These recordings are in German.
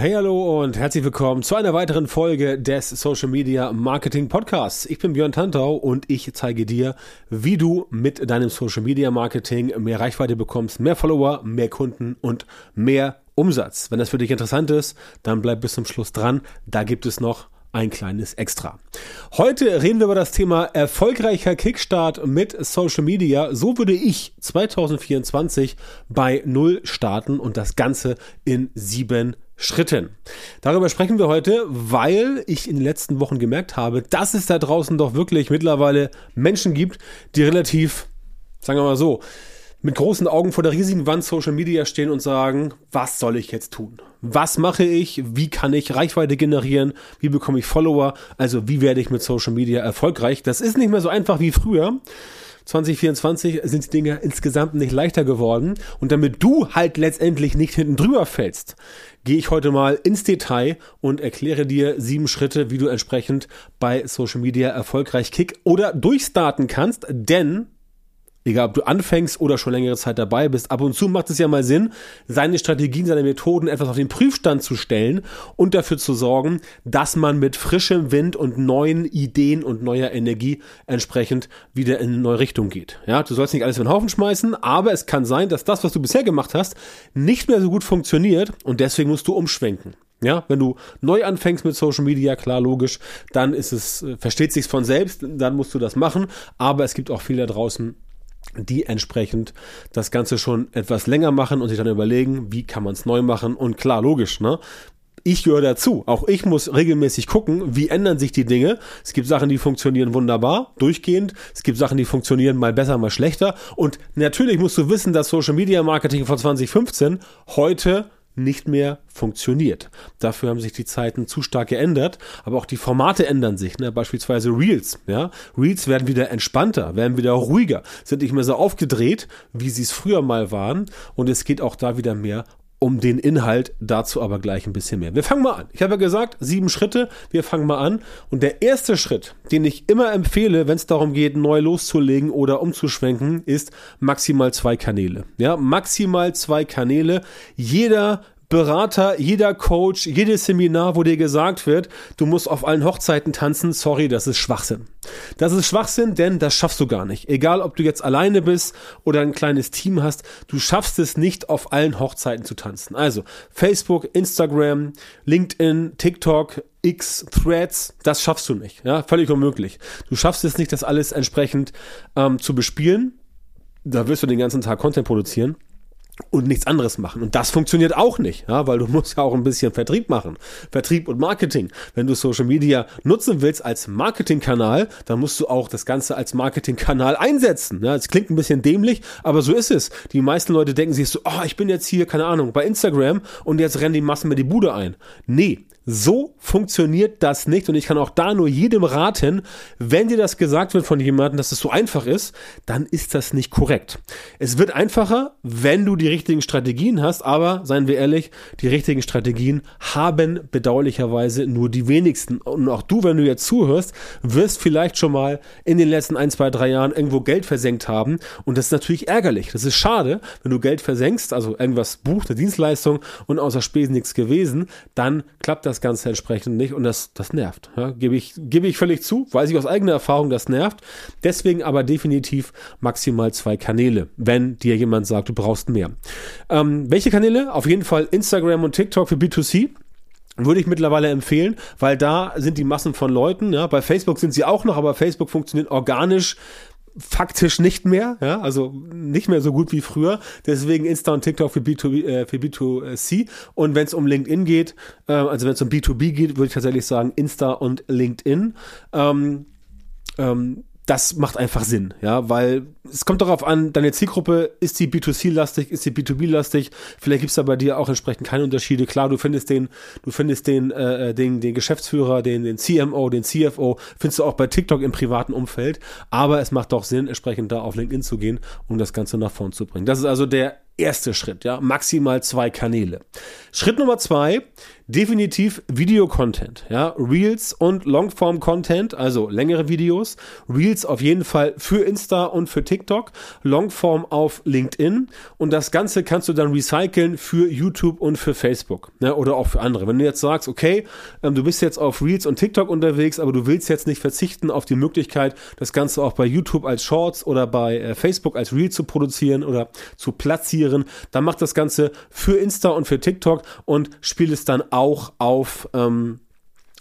Hey, hallo und herzlich willkommen zu einer weiteren Folge des Social Media Marketing Podcasts. Ich bin Björn Tantau und ich zeige dir, wie du mit deinem Social Media Marketing mehr Reichweite bekommst, mehr Follower, mehr Kunden und mehr Umsatz. Wenn das für dich interessant ist, dann bleib bis zum Schluss dran. Da gibt es noch ein kleines Extra. Heute reden wir über das Thema erfolgreicher Kickstart mit Social Media. So würde ich 2024 bei Null starten und das Ganze in sieben Schritten. Darüber sprechen wir heute, weil ich in den letzten Wochen gemerkt habe, dass es da draußen doch wirklich mittlerweile Menschen gibt, die relativ, sagen wir mal so, mit großen Augen vor der riesigen Wand Social Media stehen und sagen, was soll ich jetzt tun? Was mache ich? Wie kann ich Reichweite generieren? Wie bekomme ich Follower? Also wie werde ich mit Social Media erfolgreich? Das ist nicht mehr so einfach wie früher. 2024 sind die Dinge insgesamt nicht leichter geworden. Und damit du halt letztendlich nicht hinten drüber fällst, gehe ich heute mal ins Detail und erkläre dir sieben Schritte, wie du entsprechend bei Social Media erfolgreich kick oder durchstarten kannst. Denn egal ob du anfängst oder schon längere Zeit dabei bist, ab und zu macht es ja mal Sinn, seine Strategien, seine Methoden etwas auf den Prüfstand zu stellen und dafür zu sorgen, dass man mit frischem Wind und neuen Ideen und neuer Energie entsprechend wieder in eine neue Richtung geht. Ja, du sollst nicht alles in den Haufen schmeißen, aber es kann sein, dass das, was du bisher gemacht hast, nicht mehr so gut funktioniert und deswegen musst du umschwenken. Ja, wenn du neu anfängst mit Social Media, klar, logisch, dann ist es, versteht sich's von selbst, dann musst du das machen. Aber es gibt auch viele da draußen, die entsprechend das Ganze schon etwas länger machen und sich dann überlegen, wie kann man es neu machen. Und klar, logisch, ne? Ich gehöre dazu. Auch ich muss regelmäßig gucken, wie ändern sich die Dinge. Es gibt Sachen, die funktionieren wunderbar, durchgehend. Es gibt Sachen, die funktionieren mal besser, mal schlechter. Und natürlich musst du wissen, dass Social Media Marketing von 2015 heute nicht mehr funktioniert. Dafür haben sich die Zeiten zu stark geändert, aber auch die Formate ändern sich. Ne? Beispielsweise Reels. Ja? Reels werden wieder entspannter, werden wieder ruhiger, sind nicht mehr so aufgedreht, wie sie es früher mal waren. Und es geht auch da wieder mehr um den Inhalt, dazu aber gleich ein bisschen mehr. Wir fangen mal an. Ich habe ja gesagt, sieben Schritte, wir fangen mal an. Und der erste Schritt, den ich immer empfehle, wenn es darum geht, neu loszulegen oder umzuschwenken, ist maximal zwei Kanäle. Ja, maximal zwei Kanäle. Jeder Berater, jeder Coach, jedes Seminar, wo dir gesagt wird, du musst auf allen Hochzeiten tanzen, sorry, das ist Schwachsinn. Das ist Schwachsinn, denn das schaffst du gar nicht. Egal, ob du jetzt alleine bist oder ein kleines Team hast, du schaffst es nicht, auf allen Hochzeiten zu tanzen. Also Facebook, Instagram, LinkedIn, TikTok, X, Threads, das schaffst du nicht. Ja, völlig unmöglich. Du schaffst es nicht, das alles entsprechend ähm, zu bespielen. Da wirst du den ganzen Tag Content produzieren und nichts anderes machen. Und das funktioniert auch nicht, ja, weil du musst ja auch ein bisschen Vertrieb machen. Vertrieb und Marketing. Wenn du Social Media nutzen willst als Marketingkanal, dann musst du auch das Ganze als Marketingkanal einsetzen. Ja, es klingt ein bisschen dämlich, aber so ist es. Die meisten Leute denken sich so, oh, ich bin jetzt hier, keine Ahnung, bei Instagram und jetzt rennen die Massen mir die Bude ein. Nee, so funktioniert das nicht und ich kann auch da nur jedem raten, wenn dir das gesagt wird von jemandem, dass es so einfach ist, dann ist das nicht korrekt. Es wird einfacher, wenn du die richtigen Strategien hast, aber seien wir ehrlich, die richtigen Strategien haben bedauerlicherweise nur die wenigsten. Und auch du, wenn du jetzt zuhörst, wirst vielleicht schon mal in den letzten ein, zwei, drei Jahren irgendwo Geld versenkt haben und das ist natürlich ärgerlich. Das ist schade, wenn du Geld versenkst, also irgendwas bucht, eine Dienstleistung und außer Spesen nichts gewesen, dann klappt das Ganze entsprechend nicht und das, das nervt. Ja, gebe, ich, gebe ich völlig zu, weiß ich aus eigener Erfahrung, das nervt. Deswegen aber definitiv maximal zwei Kanäle, wenn dir jemand sagt, du brauchst mehr. Ähm, welche Kanäle? Auf jeden Fall Instagram und TikTok für B2C würde ich mittlerweile empfehlen, weil da sind die Massen von Leuten, ja, bei Facebook sind sie auch noch, aber Facebook funktioniert organisch faktisch nicht mehr, ja, also nicht mehr so gut wie früher. Deswegen Insta und TikTok für, B2B, äh, für B2C. Und wenn es um LinkedIn geht, äh, also wenn es um B2B geht, würde ich tatsächlich sagen Insta und LinkedIn. Ähm, ähm, das macht einfach Sinn, ja, weil es kommt darauf an, deine Zielgruppe, ist sie B2C-lastig, ist sie B2B-lastig, vielleicht gibt es da bei dir auch entsprechend keine Unterschiede. Klar, du findest den, du findest den, äh, den, den Geschäftsführer, den, den CMO, den CFO, findest du auch bei TikTok im privaten Umfeld, aber es macht doch Sinn, entsprechend da auf LinkedIn zu gehen, um das Ganze nach vorn zu bringen. Das ist also der erste Schritt, ja, maximal zwei Kanäle. Schritt Nummer zwei, definitiv Videocontent, ja, Reels und Longform-Content, also längere Videos, Reels auf jeden Fall für Insta und für TikTok, Longform auf LinkedIn und das Ganze kannst du dann recyceln für YouTube und für Facebook, ne, oder auch für andere. Wenn du jetzt sagst, okay, ähm, du bist jetzt auf Reels und TikTok unterwegs, aber du willst jetzt nicht verzichten auf die Möglichkeit, das Ganze auch bei YouTube als Shorts oder bei äh, Facebook als Reel zu produzieren oder zu platzieren, dann mach das Ganze für Insta und für TikTok und spiel es dann auch auf ähm,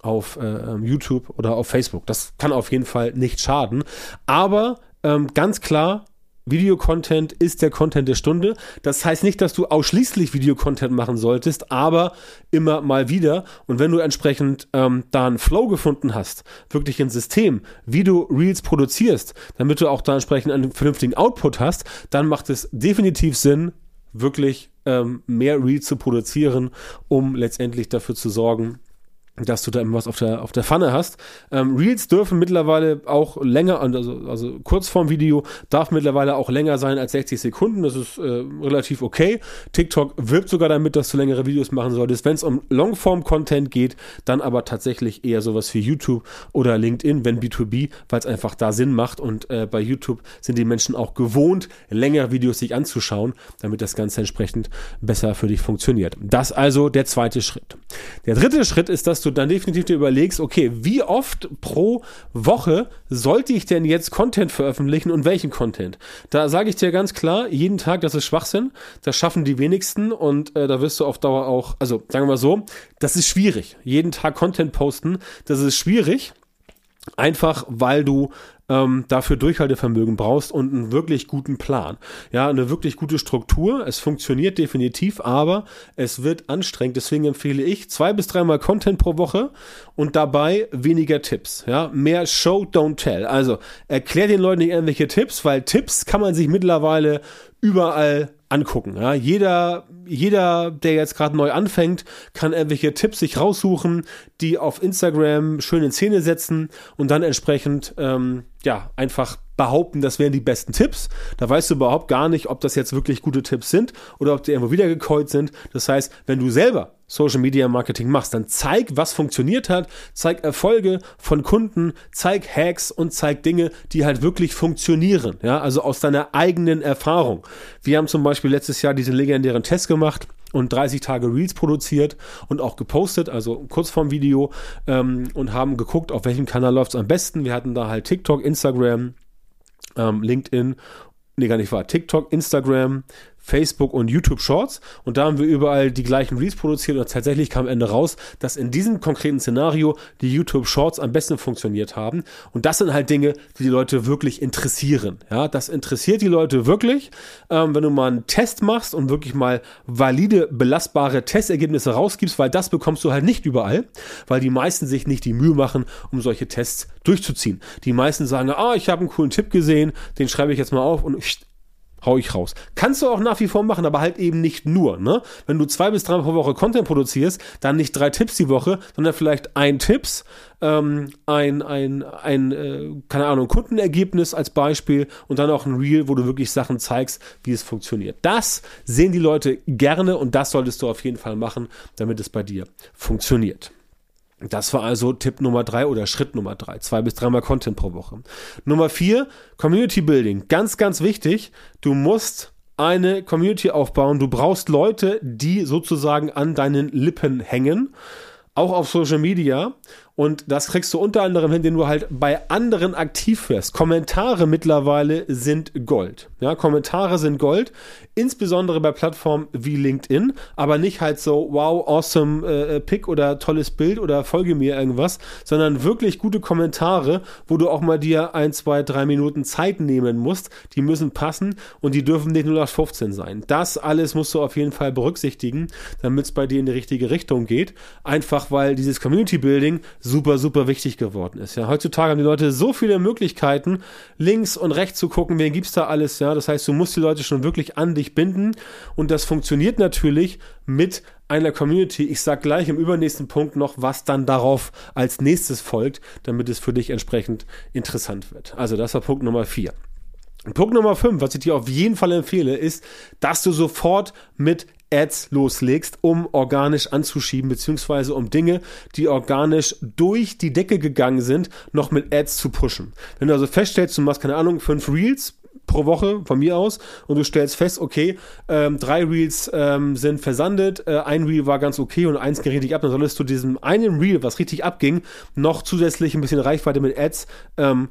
auf äh, ähm, YouTube oder auf Facebook. Das kann auf jeden Fall nicht schaden. Aber ähm, ganz klar, Videocontent ist der Content der Stunde. Das heißt nicht, dass du ausschließlich Videocontent machen solltest, aber immer mal wieder. Und wenn du entsprechend ähm, da einen Flow gefunden hast, wirklich ein System, wie du Reels produzierst, damit du auch da entsprechend einen vernünftigen Output hast, dann macht es definitiv Sinn, wirklich ähm, mehr Reels zu produzieren, um letztendlich dafür zu sorgen, dass du da immer was auf der, auf der Pfanne hast. Ähm, Reels dürfen mittlerweile auch länger, also, also Kurzform-Video darf mittlerweile auch länger sein als 60 Sekunden. Das ist äh, relativ okay. TikTok wirbt sogar damit, dass du längere Videos machen solltest. Wenn es um Longform-Content geht, dann aber tatsächlich eher sowas wie YouTube oder LinkedIn, wenn B2B, weil es einfach da Sinn macht. Und äh, bei YouTube sind die Menschen auch gewohnt, längere Videos sich anzuschauen, damit das Ganze entsprechend besser für dich funktioniert. Das also der zweite Schritt. Der dritte Schritt ist, dass du dann definitiv dir überlegst, okay, wie oft pro Woche sollte ich denn jetzt Content veröffentlichen und welchen Content? Da sage ich dir ganz klar, jeden Tag, das ist Schwachsinn. Das schaffen die wenigsten und äh, da wirst du auf Dauer auch, also sagen wir mal so, das ist schwierig. Jeden Tag Content posten, das ist schwierig. Einfach weil du ähm, dafür Durchhaltevermögen brauchst und einen wirklich guten Plan. Ja, eine wirklich gute Struktur. Es funktioniert definitiv, aber es wird anstrengend. Deswegen empfehle ich zwei bis dreimal Content pro Woche und dabei weniger Tipps. Ja, mehr Show, don't tell. Also erklär den Leuten nicht irgendwelche Tipps, weil Tipps kann man sich mittlerweile überall angucken. Ja, jeder, jeder, der jetzt gerade neu anfängt, kann irgendwelche Tipps sich raussuchen, die auf Instagram schön in Szene setzen und dann entsprechend ähm, ja einfach behaupten, das wären die besten Tipps. Da weißt du überhaupt gar nicht, ob das jetzt wirklich gute Tipps sind oder ob die irgendwo wiedergekäut sind. Das heißt, wenn du selber Social Media Marketing machst, dann zeig, was funktioniert hat, zeig Erfolge von Kunden, zeig Hacks und zeig Dinge, die halt wirklich funktionieren. Ja, also aus deiner eigenen Erfahrung. Wir haben zum Beispiel letztes Jahr diesen legendären Test gemacht und 30 Tage Reels produziert und auch gepostet, also Kurzform-Video ähm, und haben geguckt, auf welchem Kanal läuft es am besten. Wir hatten da halt TikTok, Instagram, ähm, LinkedIn, nee, gar nicht wahr, TikTok, Instagram, Facebook und YouTube Shorts und da haben wir überall die gleichen Reels produziert und tatsächlich kam am Ende raus, dass in diesem konkreten Szenario die YouTube Shorts am besten funktioniert haben und das sind halt Dinge, die die Leute wirklich interessieren. Ja, das interessiert die Leute wirklich. Ähm, wenn du mal einen Test machst und wirklich mal valide, belastbare Testergebnisse rausgibst, weil das bekommst du halt nicht überall, weil die meisten sich nicht die Mühe machen, um solche Tests durchzuziehen. Die meisten sagen, ah, ich habe einen coolen Tipp gesehen, den schreibe ich jetzt mal auf und hau ich raus. Kannst du auch nach wie vor machen, aber halt eben nicht nur. Ne? Wenn du zwei bis drei pro Woche Content produzierst, dann nicht drei Tipps die Woche, sondern vielleicht ein Tipps, ähm, ein, ein, ein äh, keine Ahnung, Kundenergebnis als Beispiel und dann auch ein Reel, wo du wirklich Sachen zeigst, wie es funktioniert. Das sehen die Leute gerne und das solltest du auf jeden Fall machen, damit es bei dir funktioniert. Das war also Tipp Nummer drei oder Schritt Nummer drei. Zwei bis dreimal Content pro Woche. Nummer vier, Community Building. Ganz, ganz wichtig. Du musst eine Community aufbauen. Du brauchst Leute, die sozusagen an deinen Lippen hängen. Auch auf Social Media. Und das kriegst du unter anderem hin, indem du halt bei anderen aktiv wirst. Kommentare mittlerweile sind Gold. Ja, Kommentare sind Gold, insbesondere bei Plattformen wie LinkedIn, aber nicht halt so, wow, awesome äh, Pick oder tolles Bild oder folge mir irgendwas, sondern wirklich gute Kommentare, wo du auch mal dir ein, zwei, drei Minuten Zeit nehmen musst. Die müssen passen und die dürfen nicht 0815 sein. Das alles musst du auf jeden Fall berücksichtigen, damit es bei dir in die richtige Richtung geht. Einfach weil dieses Community Building super, super wichtig geworden ist. Ja, heutzutage haben die Leute so viele Möglichkeiten, links und rechts zu gucken, wen gibt's da alles. Ja, das heißt, du musst die Leute schon wirklich an dich binden und das funktioniert natürlich mit einer Community. Ich sag gleich im übernächsten Punkt noch, was dann darauf als nächstes folgt, damit es für dich entsprechend interessant wird. Also das war Punkt Nummer vier. Punkt Nummer 5, was ich dir auf jeden Fall empfehle, ist, dass du sofort mit Ads loslegst, um organisch anzuschieben, beziehungsweise um Dinge, die organisch durch die Decke gegangen sind, noch mit Ads zu pushen. Wenn du also feststellst, du machst, keine Ahnung, fünf Reels pro Woche von mir aus und du stellst fest, okay, ähm, drei Reels ähm, sind versandet, äh, ein Reel war ganz okay und eins ging richtig ab, dann solltest du diesem einen Reel, was richtig abging, noch zusätzlich ein bisschen Reichweite mit Ads ähm,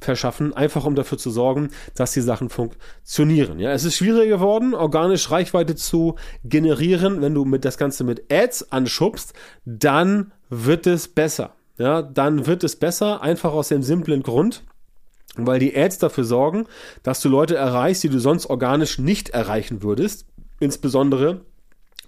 verschaffen, einfach um dafür zu sorgen, dass die Sachen funktionieren. Ja, es ist schwieriger geworden, organisch Reichweite zu generieren. Wenn du mit das Ganze mit Ads anschubst, dann wird es besser. Ja, dann wird es besser, einfach aus dem simplen Grund, weil die Ads dafür sorgen, dass du Leute erreichst, die du sonst organisch nicht erreichen würdest. Insbesondere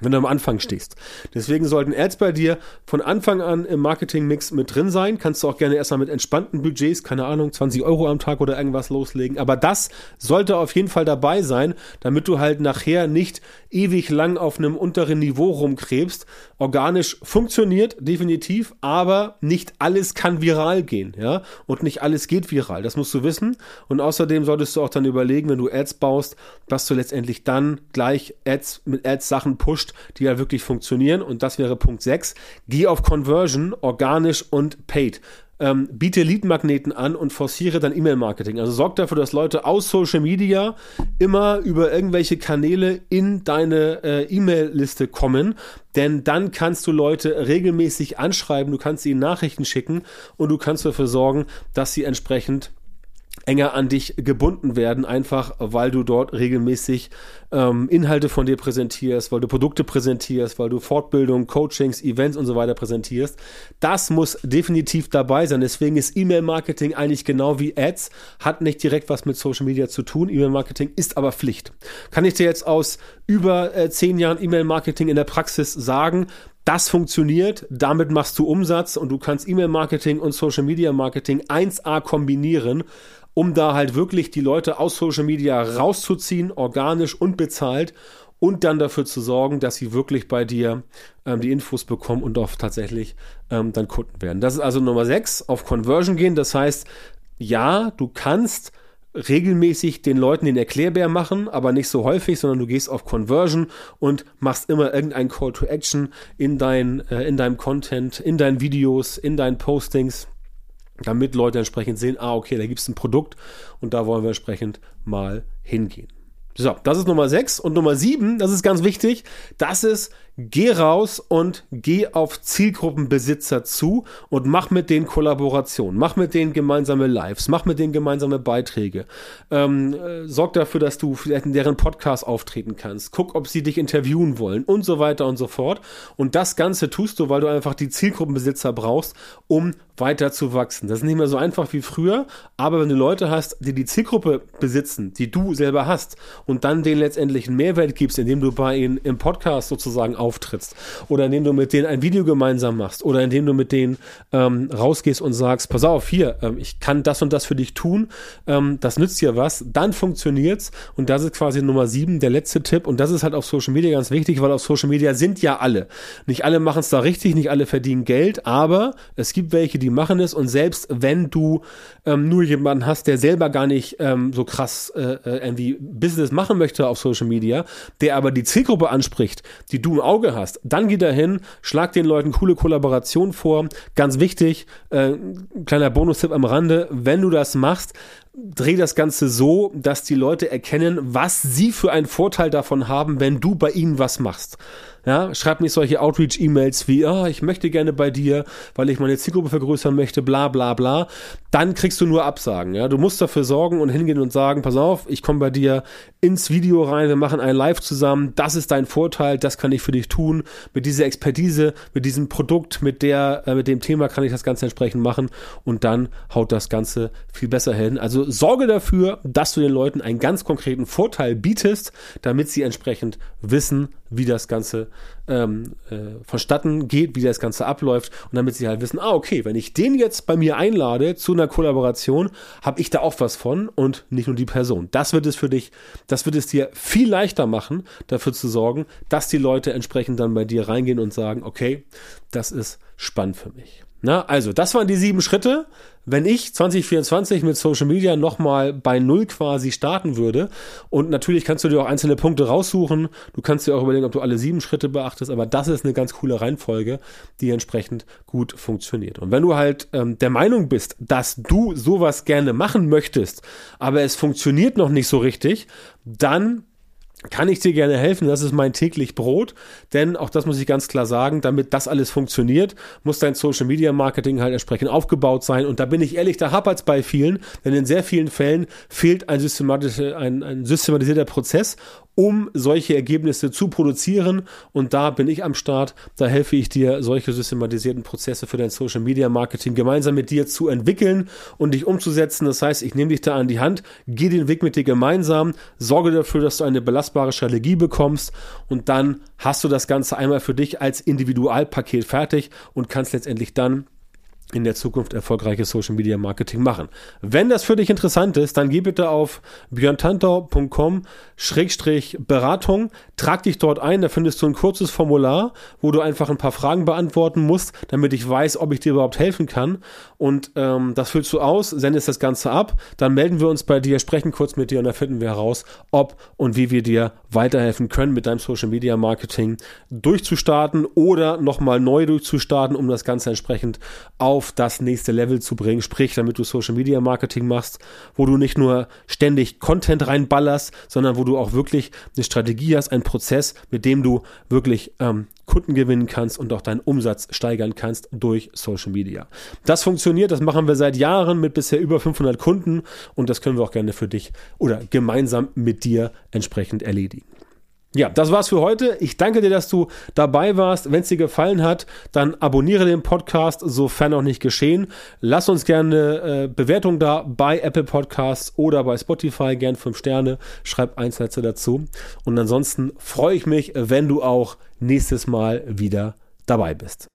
wenn du am Anfang stehst. Deswegen sollten Ads bei dir von Anfang an im Marketingmix mit drin sein. Kannst du auch gerne erstmal mit entspannten Budgets, keine Ahnung, 20 Euro am Tag oder irgendwas loslegen. Aber das sollte auf jeden Fall dabei sein, damit du halt nachher nicht ewig lang auf einem unteren Niveau rumkrebst. Organisch funktioniert definitiv, aber nicht alles kann viral gehen, ja. Und nicht alles geht viral. Das musst du wissen. Und außerdem solltest du auch dann überlegen, wenn du Ads baust, dass du letztendlich dann gleich Ads mit Ads Sachen pusht, die ja wirklich funktionieren. Und das wäre Punkt 6. Geh auf Conversion, organisch und paid. Ähm, biete Lead-Magneten an und forciere dann E-Mail-Marketing. Also sorg dafür, dass Leute aus Social Media immer über irgendwelche Kanäle in deine äh, E-Mail-Liste kommen, denn dann kannst du Leute regelmäßig anschreiben, du kannst ihnen Nachrichten schicken und du kannst dafür sorgen, dass sie entsprechend enger an dich gebunden werden, einfach weil du dort regelmäßig ähm, Inhalte von dir präsentierst, weil du Produkte präsentierst, weil du Fortbildung, Coachings, Events und so weiter präsentierst. Das muss definitiv dabei sein. Deswegen ist E-Mail-Marketing eigentlich genau wie Ads, hat nicht direkt was mit Social Media zu tun. E-Mail-Marketing ist aber Pflicht. Kann ich dir jetzt aus über äh, zehn Jahren E-Mail-Marketing in der Praxis sagen, das funktioniert, damit machst du Umsatz und du kannst E-Mail-Marketing und Social-Media-Marketing 1A kombinieren um da halt wirklich die Leute aus Social Media rauszuziehen, organisch und bezahlt und dann dafür zu sorgen, dass sie wirklich bei dir ähm, die Infos bekommen und auch tatsächlich ähm, dann Kunden werden. Das ist also Nummer 6, auf Conversion gehen. Das heißt, ja, du kannst regelmäßig den Leuten den Erklärbär machen, aber nicht so häufig, sondern du gehst auf Conversion und machst immer irgendein Call to Action in, dein, äh, in deinem Content, in deinen Videos, in deinen Postings damit Leute entsprechend sehen, ah, okay, da gibt es ein Produkt und da wollen wir entsprechend mal hingehen. So, das ist Nummer 6. Und Nummer 7, das ist ganz wichtig, das ist geh raus und geh auf Zielgruppenbesitzer zu und mach mit denen Kollaboration, mach mit denen gemeinsame Lives, mach mit denen gemeinsame Beiträge, ähm, äh, sorg dafür, dass du vielleicht in deren Podcast auftreten kannst, guck, ob sie dich interviewen wollen und so weiter und so fort. Und das Ganze tust du, weil du einfach die Zielgruppenbesitzer brauchst, um weiter zu wachsen. Das ist nicht mehr so einfach wie früher, aber wenn du Leute hast, die die Zielgruppe besitzen, die du selber hast und dann letztendlich einen Mehrwert gibst, indem du bei ihnen im Podcast sozusagen auf auftrittst oder indem du mit denen ein Video gemeinsam machst oder indem du mit denen ähm, rausgehst und sagst, pass auf, hier, ähm, ich kann das und das für dich tun, ähm, das nützt dir was, dann funktioniert's und das ist quasi Nummer sieben, der letzte Tipp und das ist halt auf Social Media ganz wichtig, weil auf Social Media sind ja alle. Nicht alle machen es da richtig, nicht alle verdienen Geld, aber es gibt welche, die machen es und selbst wenn du ähm, nur jemanden hast, der selber gar nicht ähm, so krass äh, äh irgendwie Business machen möchte auf Social Media, der aber die Zielgruppe anspricht, die du im Auge hast, dann geh da hin, schlag den Leuten coole Kollaboration vor. Ganz wichtig, äh, kleiner Bonustipp am Rande, wenn du das machst, dreh das Ganze so, dass die Leute erkennen, was sie für einen Vorteil davon haben, wenn du bei ihnen was machst. Ja, schreib nicht solche Outreach-E-Mails wie, ah, ich möchte gerne bei dir, weil ich meine Zielgruppe vergrößern möchte, bla bla bla. Dann kriegst du nur Absagen. Ja, du musst dafür sorgen und hingehen und sagen, pass auf, ich komme bei dir ins Video rein, wir machen ein Live zusammen, das ist dein Vorteil, das kann ich für dich tun. Mit dieser Expertise, mit diesem Produkt, mit der, äh, mit dem Thema kann ich das Ganze entsprechend machen und dann haut das Ganze viel besser hin. Also sorge dafür, dass du den Leuten einen ganz konkreten Vorteil bietest, damit sie entsprechend wissen, wie das Ganze ähm, äh, vonstatten geht, wie das Ganze abläuft und damit sie halt wissen, ah, okay, wenn ich den jetzt bei mir einlade zu einer Kollaboration, habe ich da auch was von und nicht nur die Person. Das wird es für dich, das wird es dir viel leichter machen, dafür zu sorgen, dass die Leute entsprechend dann bei dir reingehen und sagen, okay, das ist spannend für mich. Na, also, das waren die sieben Schritte. Wenn ich 2024 mit Social Media nochmal bei Null quasi starten würde, und natürlich kannst du dir auch einzelne Punkte raussuchen, du kannst dir auch überlegen, ob du alle sieben Schritte beachtest, aber das ist eine ganz coole Reihenfolge, die entsprechend gut funktioniert. Und wenn du halt ähm, der Meinung bist, dass du sowas gerne machen möchtest, aber es funktioniert noch nicht so richtig, dann kann ich dir gerne helfen. Das ist mein täglich Brot. Denn auch das muss ich ganz klar sagen, damit das alles funktioniert, muss dein Social Media Marketing halt entsprechend aufgebaut sein. Und da bin ich ehrlich, da hapert es bei vielen, denn in sehr vielen Fällen fehlt ein, systematischer, ein, ein systematisierter Prozess um solche Ergebnisse zu produzieren. Und da bin ich am Start. Da helfe ich dir, solche systematisierten Prozesse für dein Social Media Marketing gemeinsam mit dir zu entwickeln und dich umzusetzen. Das heißt, ich nehme dich da an die Hand, gehe den Weg mit dir gemeinsam, sorge dafür, dass du eine belastbare Strategie bekommst und dann hast du das Ganze einmal für dich als Individualpaket fertig und kannst letztendlich dann in der Zukunft erfolgreiches Social Media Marketing machen. Wenn das für dich interessant ist, dann geh bitte auf björntantau.com Schrägstrich Beratung, trag dich dort ein, da findest du ein kurzes Formular, wo du einfach ein paar Fragen beantworten musst, damit ich weiß, ob ich dir überhaupt helfen kann. Und ähm, das füllst du aus, sendest das Ganze ab, dann melden wir uns bei dir, sprechen kurz mit dir und dann finden wir heraus, ob und wie wir dir weiterhelfen können, mit deinem Social Media Marketing durchzustarten oder nochmal neu durchzustarten, um das Ganze entsprechend auf auf das nächste Level zu bringen. Sprich, damit du Social Media Marketing machst, wo du nicht nur ständig Content reinballerst, sondern wo du auch wirklich eine Strategie hast, einen Prozess, mit dem du wirklich ähm, Kunden gewinnen kannst und auch deinen Umsatz steigern kannst durch Social Media. Das funktioniert, das machen wir seit Jahren mit bisher über 500 Kunden und das können wir auch gerne für dich oder gemeinsam mit dir entsprechend erledigen. Ja, das war's für heute. Ich danke dir, dass du dabei warst. Wenn es dir gefallen hat, dann abonniere den Podcast, sofern noch nicht geschehen. Lass uns gerne äh, Bewertung da bei Apple Podcasts oder bei Spotify, gern fünf Sterne. Schreib ein Sätze dazu. Und ansonsten freue ich mich, wenn du auch nächstes Mal wieder dabei bist.